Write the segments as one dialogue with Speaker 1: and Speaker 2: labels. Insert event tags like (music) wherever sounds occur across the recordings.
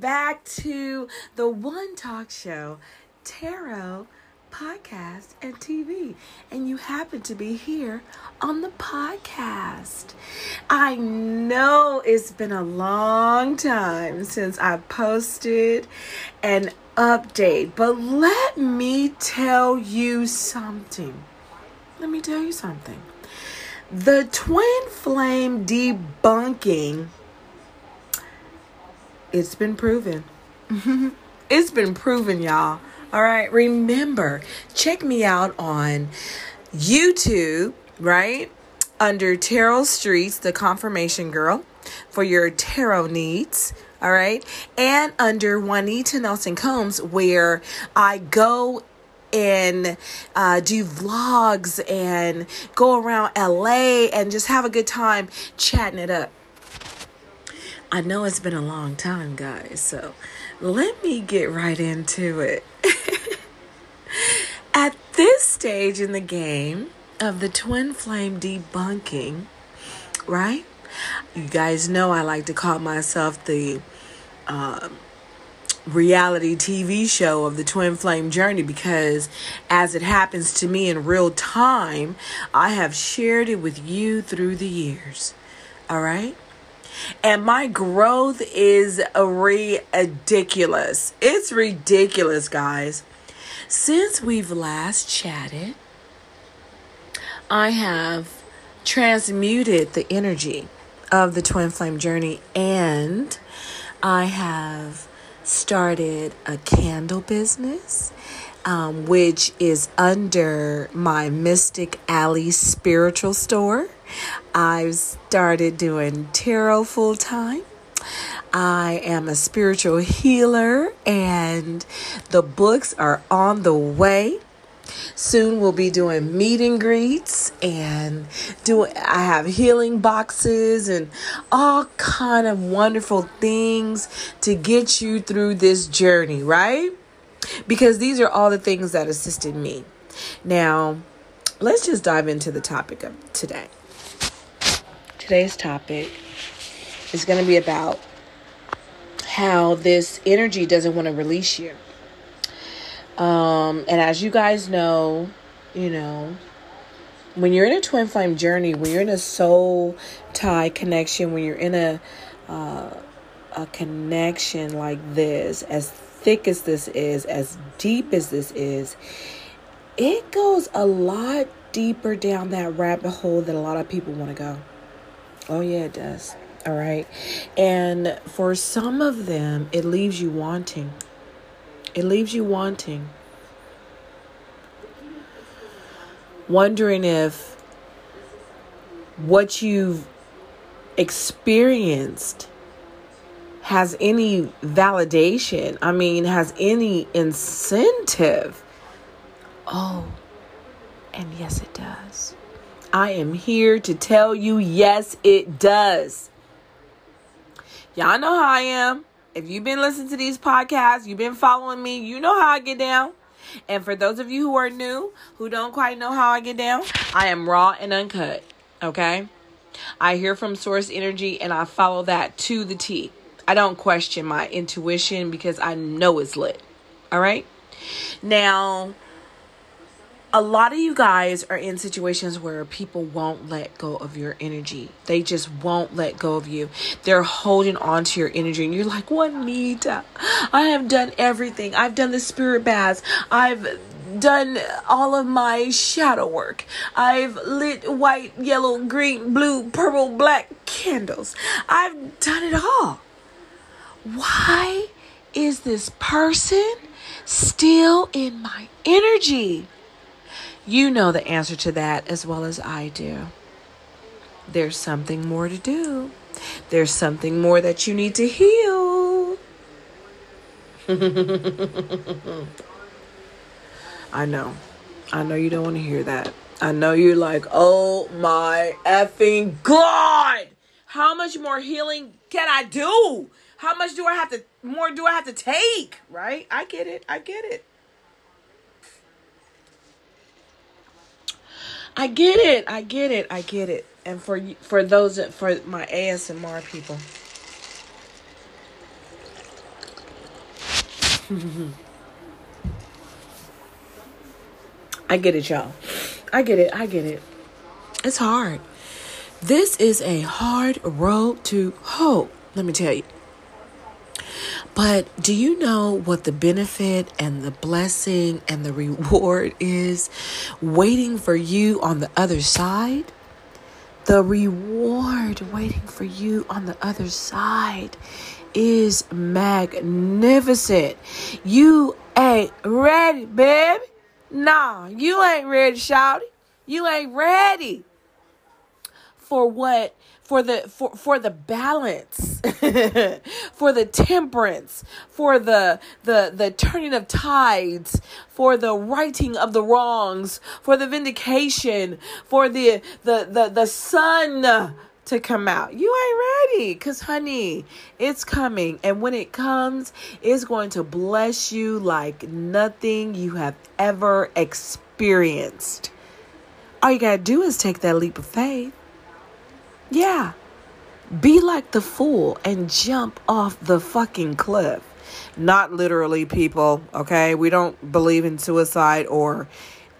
Speaker 1: back to the One Talk Show, Tarot Podcast and TV. And you happen to be here on the podcast. I know it's been a long time since I posted an update, but let me tell you something. Let me tell you something. The twin flame debunking it's been proven. (laughs) it's been proven, y'all. All right. Remember, check me out on YouTube, right? Under Tarot Streets, the confirmation girl, for your tarot needs. All right. And under Juanita Nelson Combs, where I go and uh, do vlogs and go around LA and just have a good time chatting it up. I know it's been a long time, guys, so let me get right into it. (laughs) At this stage in the game of the twin flame debunking, right? You guys know I like to call myself the uh, reality TV show of the twin flame journey because as it happens to me in real time, I have shared it with you through the years. All right? And my growth is ridiculous. It's ridiculous, guys. Since we've last chatted, I have transmuted the energy of the twin flame journey and I have started a candle business. Um, which is under my Mystic Alley spiritual store. I've started doing tarot full time. I am a spiritual healer, and the books are on the way. Soon we'll be doing meet and greets and doing I have healing boxes and all kind of wonderful things to get you through this journey, right? Because these are all the things that assisted me. Now, let's just dive into the topic of today today's topic is going to be about how this energy doesn't want to release you. Um, and as you guys know, you know, when you're in a twin flame journey, when you're in a soul tie connection, when you're in a uh, a connection like this, as thick as this is, as deep as this is, it goes a lot deeper down that rabbit hole that a lot of people want to go. Oh, yeah, it does. All right. And for some of them, it leaves you wanting. It leaves you wanting. Wondering if what you've experienced has any validation. I mean, has any incentive. Oh, and yes, it does. I am here to tell you yes, it does. Y'all know how I am. If you've been listening to these podcasts, you've been following me, you know how I get down. And for those of you who are new, who don't quite know how I get down, I am raw and uncut. Okay? I hear from source energy and I follow that to the T. I don't question my intuition because I know it's lit. All right? Now, a lot of you guys are in situations where people won't let go of your energy. They just won't let go of you. They're holding on to your energy. And you're like, "What Juanita, I have done everything. I've done the spirit baths. I've done all of my shadow work. I've lit white, yellow, green, blue, purple, black candles. I've done it all. Why is this person still in my energy? You know the answer to that as well as I do. There's something more to do. There's something more that you need to heal. (laughs) I know. I know you don't want to hear that. I know you're like, oh my effing God. How much more healing can I do? How much do I have to, more do I have to take? Right? I get it. I get it. I get it. I get it. I get it. And for for those for my ASMR people. (laughs) I get it, y'all. I get it. I get it. It's hard. This is a hard road to hoe, let me tell you. But do you know what the benefit and the blessing and the (laughs) reward is waiting for you on the other side? The reward waiting for you on the other side is magnificent. You ain't ready, baby. Nah, you ain't ready, shouty. You ain't ready for what for the for for the balance (laughs) for the temperance for the the the turning of tides for the righting of the wrongs for the vindication for the the the, the sun to come out. You ain't ready cuz honey, it's coming and when it comes, it's going to bless you like nothing you have ever experienced. All you got to do is take that leap of faith. Yeah. Be like the fool and jump off the fucking cliff. Not literally, people, okay? We don't believe in suicide or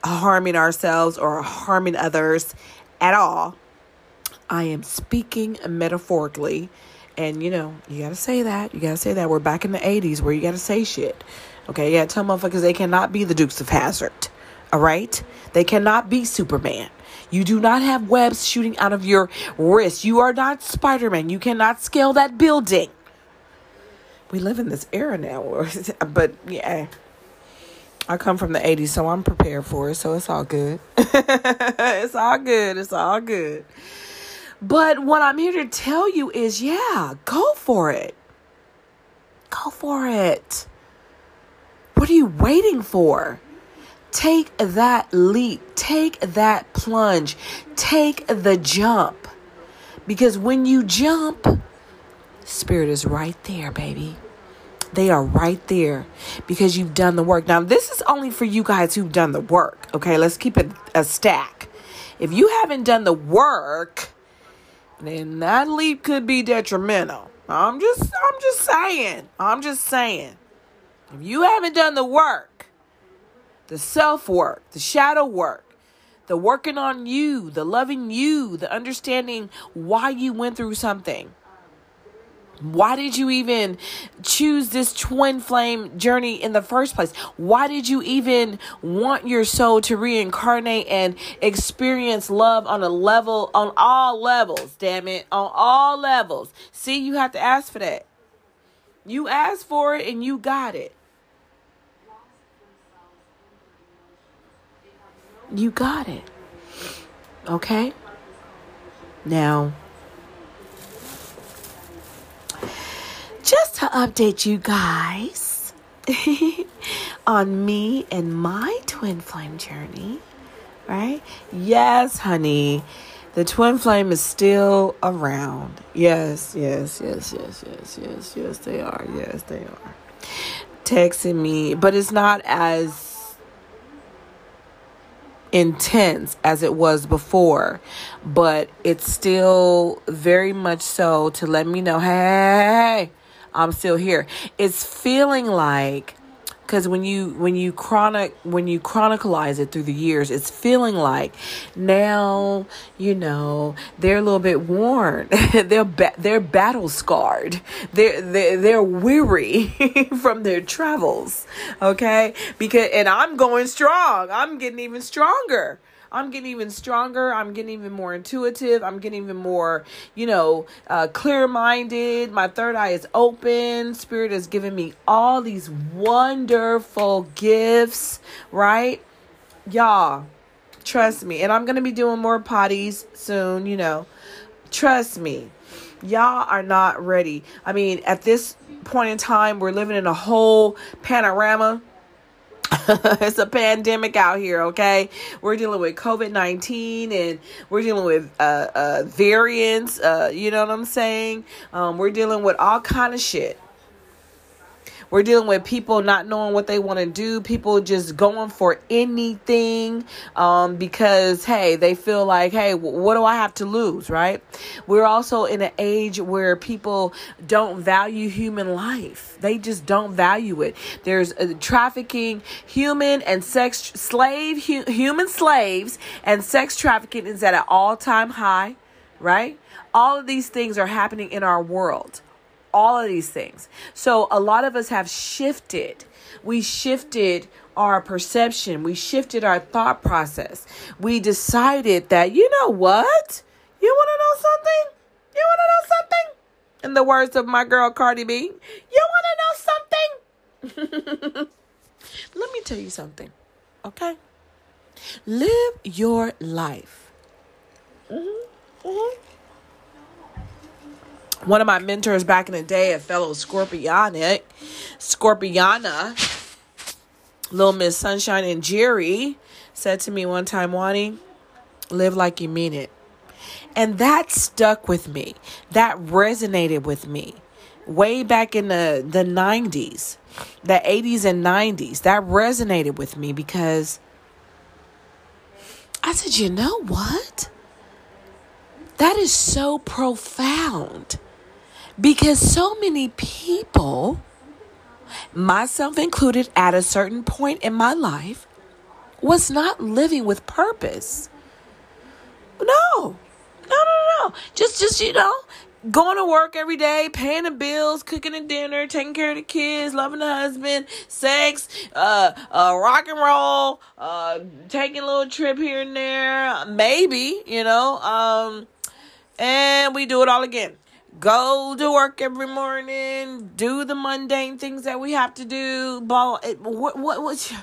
Speaker 1: harming ourselves or harming others at all. I am speaking metaphorically. And you know, you gotta say that. You gotta say that. We're back in the 80s where you gotta say shit. Okay, yeah, tell motherfuckers they cannot be the Dukes of Hazzard. All right? They cannot be Superman. You do not have webs shooting out of your wrist. You are not Spider Man. You cannot scale that building. We live in this era now, (laughs) but yeah. I come from the 80s, so I'm prepared for it, so it's all good. (laughs) it's all good. It's all good. But what I'm here to tell you is yeah, go for it. Go for it. What are you waiting for? Take that leap, take that plunge, take the jump. Because when you jump, Spirit is right there, baby. They are right there because you've done the work. Now, this is only for you guys who've done the work. Okay, let's keep it a stack. If you haven't done the work, then that leap could be detrimental. I'm just I'm just saying. I'm just saying. If you haven't done the work, the self work, the shadow work, the working on you, the loving you, the understanding why you went through something. Why did you even choose this twin flame journey in the first place? Why did you even want your soul to reincarnate and experience love on a level, on all levels? Damn it, on all levels. See, you have to ask for that. You asked for it and you got it. You got it. Okay? Now, just to update you guys (laughs) on me and my twin flame journey, right? Yes, honey. The twin flame is still around. Yes, yes, yes, yes, yes, yes, yes, they are. Yes, they are. Texting me, but it's not as intense as it was before, but it's still very much so to let me know, hey, I'm still here. It's feeling like because when you when you chronic when you chronicleize it through the years it's feeling like now you know they're a little bit worn. (laughs) They're ba- they're battle scarred. They're they're, they're weary (laughs) from their travels okay? Because and i'm going strong. I'm getting even stronger I'm getting even stronger. I'm getting even more intuitive. I'm getting even more, you know, uh, clear minded. My third eye is open. Spirit has given me all these wonderful gifts, right? Y'all, trust me. And I'm going to be doing more potties soon, you know. Trust me. Y'all are not ready. I mean, at this point in time, we're living in a whole panorama (laughs) it's a pandemic out here, okay? We're dealing with COVID 19 and we're dealing with uh, uh, variants, uh, you know what I'm saying? Um, we're dealing with all kind of shit. We're dealing with people not knowing what they want to do, people just going for anything um, because, hey, they feel like, hey, what do I have to lose, right? We're also in an age where people don't value human life, they just don't value it. There's uh, trafficking, human and sex slave, hu- human slaves, and sex trafficking is at an all time high, right? All of these things are happening in our world all of these things. So a lot of us have shifted. We shifted our perception. We shifted our thought process. We decided that, you know what? You want to know something? You want to know something? In the words of my girl Cardi B, you want to know something? (laughs) Let me tell you something, okay? Live your life. Mm-hmm. Mm-hmm one of my mentors back in the day, a fellow Scorpionic, Scorpiana, Little Miss Sunshine and Jerry, said to me one time, Wani, live like you mean it. And that stuck with me. That resonated with me. Way back in the, the 90s, the 80s and 90s, that resonated with me because I said, you know what? That is so profound. Because so many people, myself included, at a certain point in my life, was not living with purpose. No, no, no, no. Just, just you know, going to work every day, paying the bills, cooking the dinner, taking care of the kids, loving the husband, sex, uh, uh, rock and roll, uh, taking a little trip here and there, maybe, you know, um, and we do it all again go to work every morning, do the mundane things that we have to do, blah, what, what, what,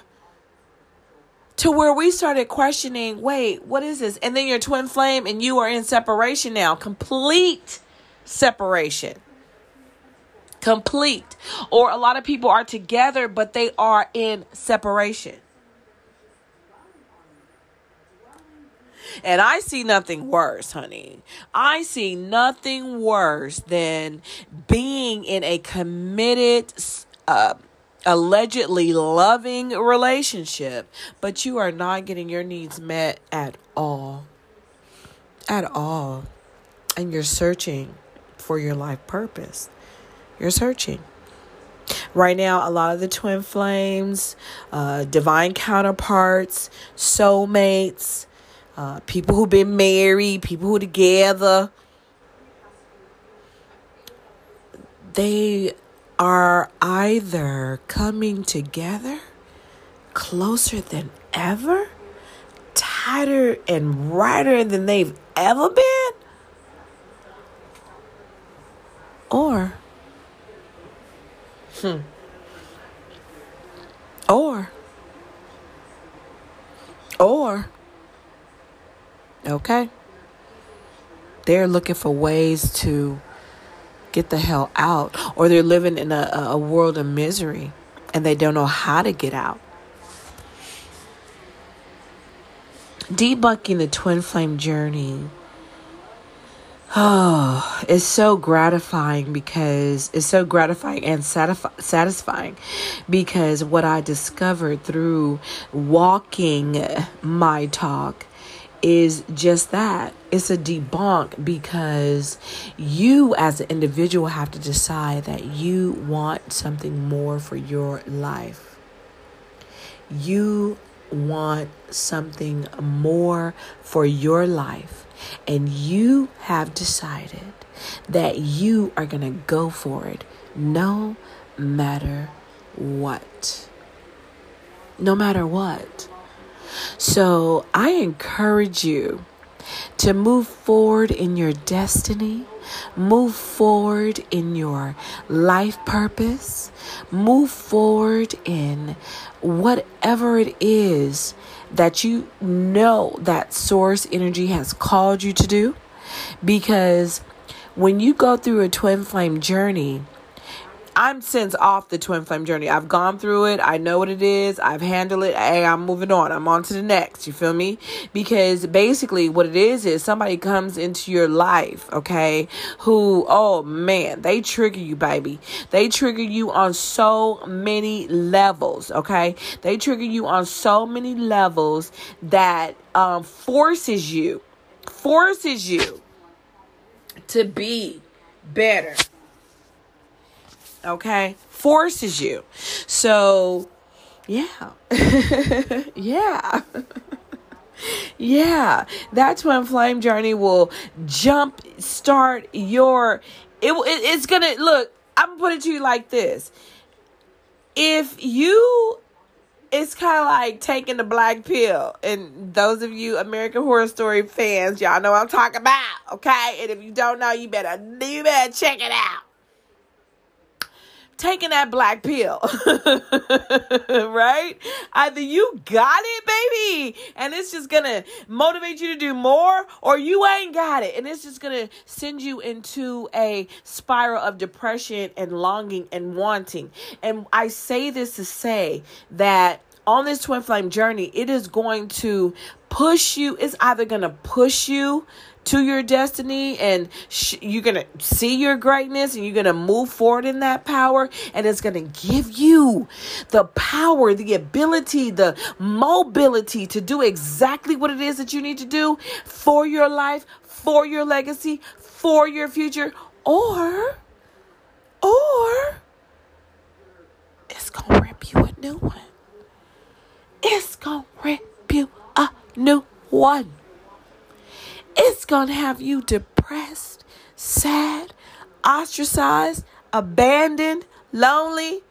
Speaker 1: to where we started questioning, wait, what is this? And then your twin flame and you are in separation now, complete separation. Complete. Or a lot of people are together, but they are in separation. And I see nothing worse, honey. I see nothing worse than being in a committed, uh, allegedly loving relationship, but you are not getting your needs met at all. At all. And you're searching for your life purpose. You're searching. Right now, a lot of the twin flames, uh, divine counterparts, soulmates, uh, people who've been married, people who are together, they are either coming together closer than ever, tighter and brighter than they've ever been, or, hmm, or, or, Okay? They're looking for ways to get the hell out, or they're living in a, a world of misery and they don't know how to get out. Debunking the twin flame journey. Oh, (sighs) it's so gratifying because it's so gratifying and satisfying because what I discovered through walking my talk is just that. It's a debunk because you as an individual have to decide that you want something more for your life. You want something more for your life and you have decided that you are going to go for it no matter what. No matter what so I encourage you to move forward in your destiny, move forward in your life purpose, move forward in whatever it is that you know that source energy has called you to do. Because when you go through a twin flame journey, I'm since off the twin flame journey. I've gone through it. I know what it is. I've handled it. Hey, I'm moving on. I'm on to the next. You feel me? Because basically what it is is somebody comes into your life, okay, who, oh man, they trigger you, baby. They trigger you on so many levels, okay? They trigger you on so many levels that um, forces you, forces you to be better okay? Forces you. So, yeah. (laughs) yeah. (laughs) yeah. That's when flame journey will jump start your it, it it's going to look, I'm put it to you like this. If you it's kind of like taking the black pill. And those of you American Horror Story fans, y'all know I'm talking about, okay? And if you don't know, you better you better check it out taking that black pill. (laughs) right? Either you got it, baby, and it's just gonna motivate you to do more, or you ain't got it, and it's just gonna send you into a spiral of depression and longing and wanting. And I say this to say that on this twin flame journey, it is going to push you, it's either going to push you to your destiny and sh- you're going to see your greatness and you're going to move forward in that power and it's going to give you the power, the ability, the mobility to do exactly what it is that you need to do for your life, for your legacy, for your future or or it's to rip you a new one. It's to rip you a new one. It's going to have you depressed, sad, ostracized, abandoned, lonely.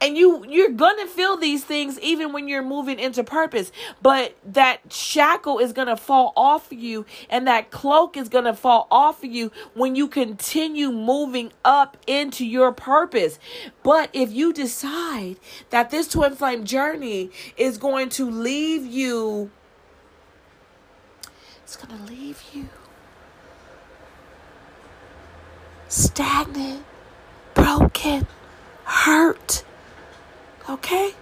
Speaker 1: And you you're going to feel these things even when you're moving into purpose, but that shackle is going to fall off of you and that cloak is going to fall off of you when you continue moving up into your purpose. But if you decide that this twin flame journey is going to leave you it's going to leave you stagnant, broken, hurt. Okay?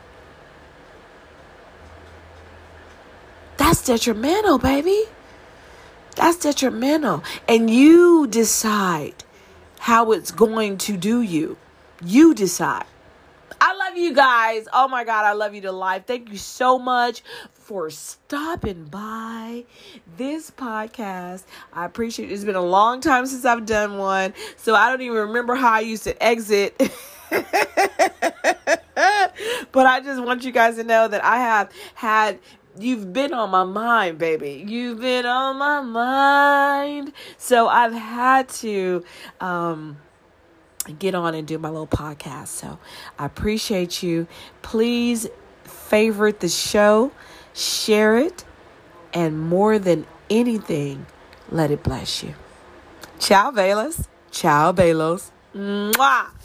Speaker 1: That's detrimental, baby. That's detrimental. And you decide how it's going to do you. You decide. I love you guys. Oh my God, I love you to life. Thank you so much for stopping by this podcast. I appreciate it. It's been a long time since I've done one, so I don't even remember how I used to exit. (laughs) but I just want you guys to know that I have had you've been on my mind, baby. You've been on my mind. So I've had to um get on and do my little podcast. So I appreciate you. Please favorite the show, share it, and more than anything, let it bless you. Ciao, Velas. Ciao, Belos. Mwah.